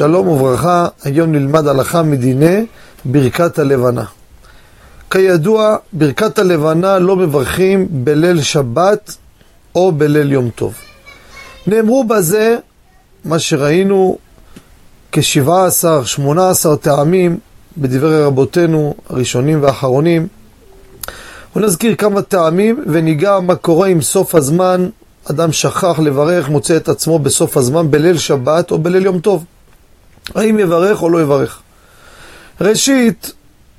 שלום וברכה, היום נלמד הלכה מדיני ברכת הלבנה. כידוע, ברכת הלבנה לא מברכים בליל שבת או בליל יום טוב. נאמרו בזה, מה שראינו, כ-17, 18 טעמים בדברי רבותינו הראשונים והאחרונים. ונזכיר כמה טעמים וניגע מה קורה עם סוף הזמן, אדם שכח לברך, מוצא את עצמו בסוף הזמן בליל שבת או בליל יום טוב. האם יברך או לא יברך? ראשית,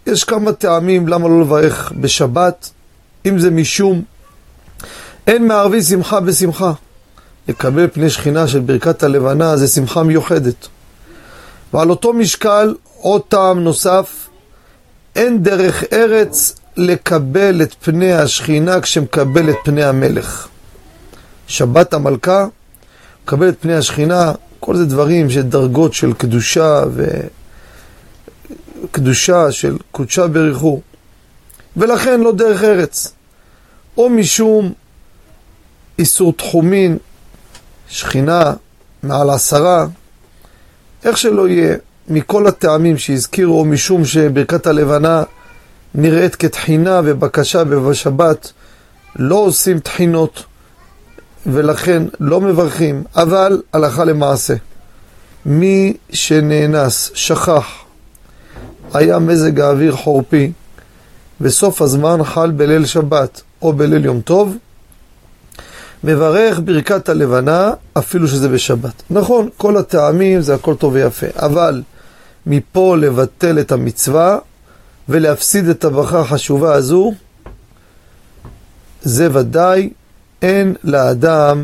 יש כמה טעמים למה לא לברך בשבת, אם זה משום אין מערבי שמחה בשמחה. לקבל פני שכינה של ברכת הלבנה זה שמחה מיוחדת. ועל אותו משקל, עוד טעם נוסף, אין דרך ארץ לקבל את פני השכינה כשמקבל את פני המלך. שבת המלכה, מקבל את פני השכינה, כל זה דברים של דרגות של קדושה וקדושה של קודשה בריחו. ולכן לא דרך ארץ. או משום איסור תחומין, שכינה מעל עשרה, איך שלא יהיה, מכל הטעמים שהזכירו, או משום שברכת הלבנה נראית כתחינה ובקשה ובשבת לא עושים תחינות ולכן לא מברכים, אבל הלכה למעשה. מי שנאנס, שכח, היה מזג האוויר חורפי, וסוף הזמן חל בליל שבת או בליל יום טוב, מברך ברכת הלבנה אפילו שזה בשבת. נכון, כל הטעמים זה הכל טוב ויפה, אבל מפה לבטל את המצווה ולהפסיד את הברכה החשובה הזו, זה ודאי אין לאדם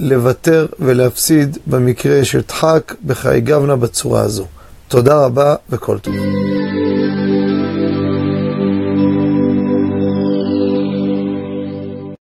לוותר ולהפסיד במקרה של דחק בחיי גבנה בצורה הזו. תודה רבה וכל טוב.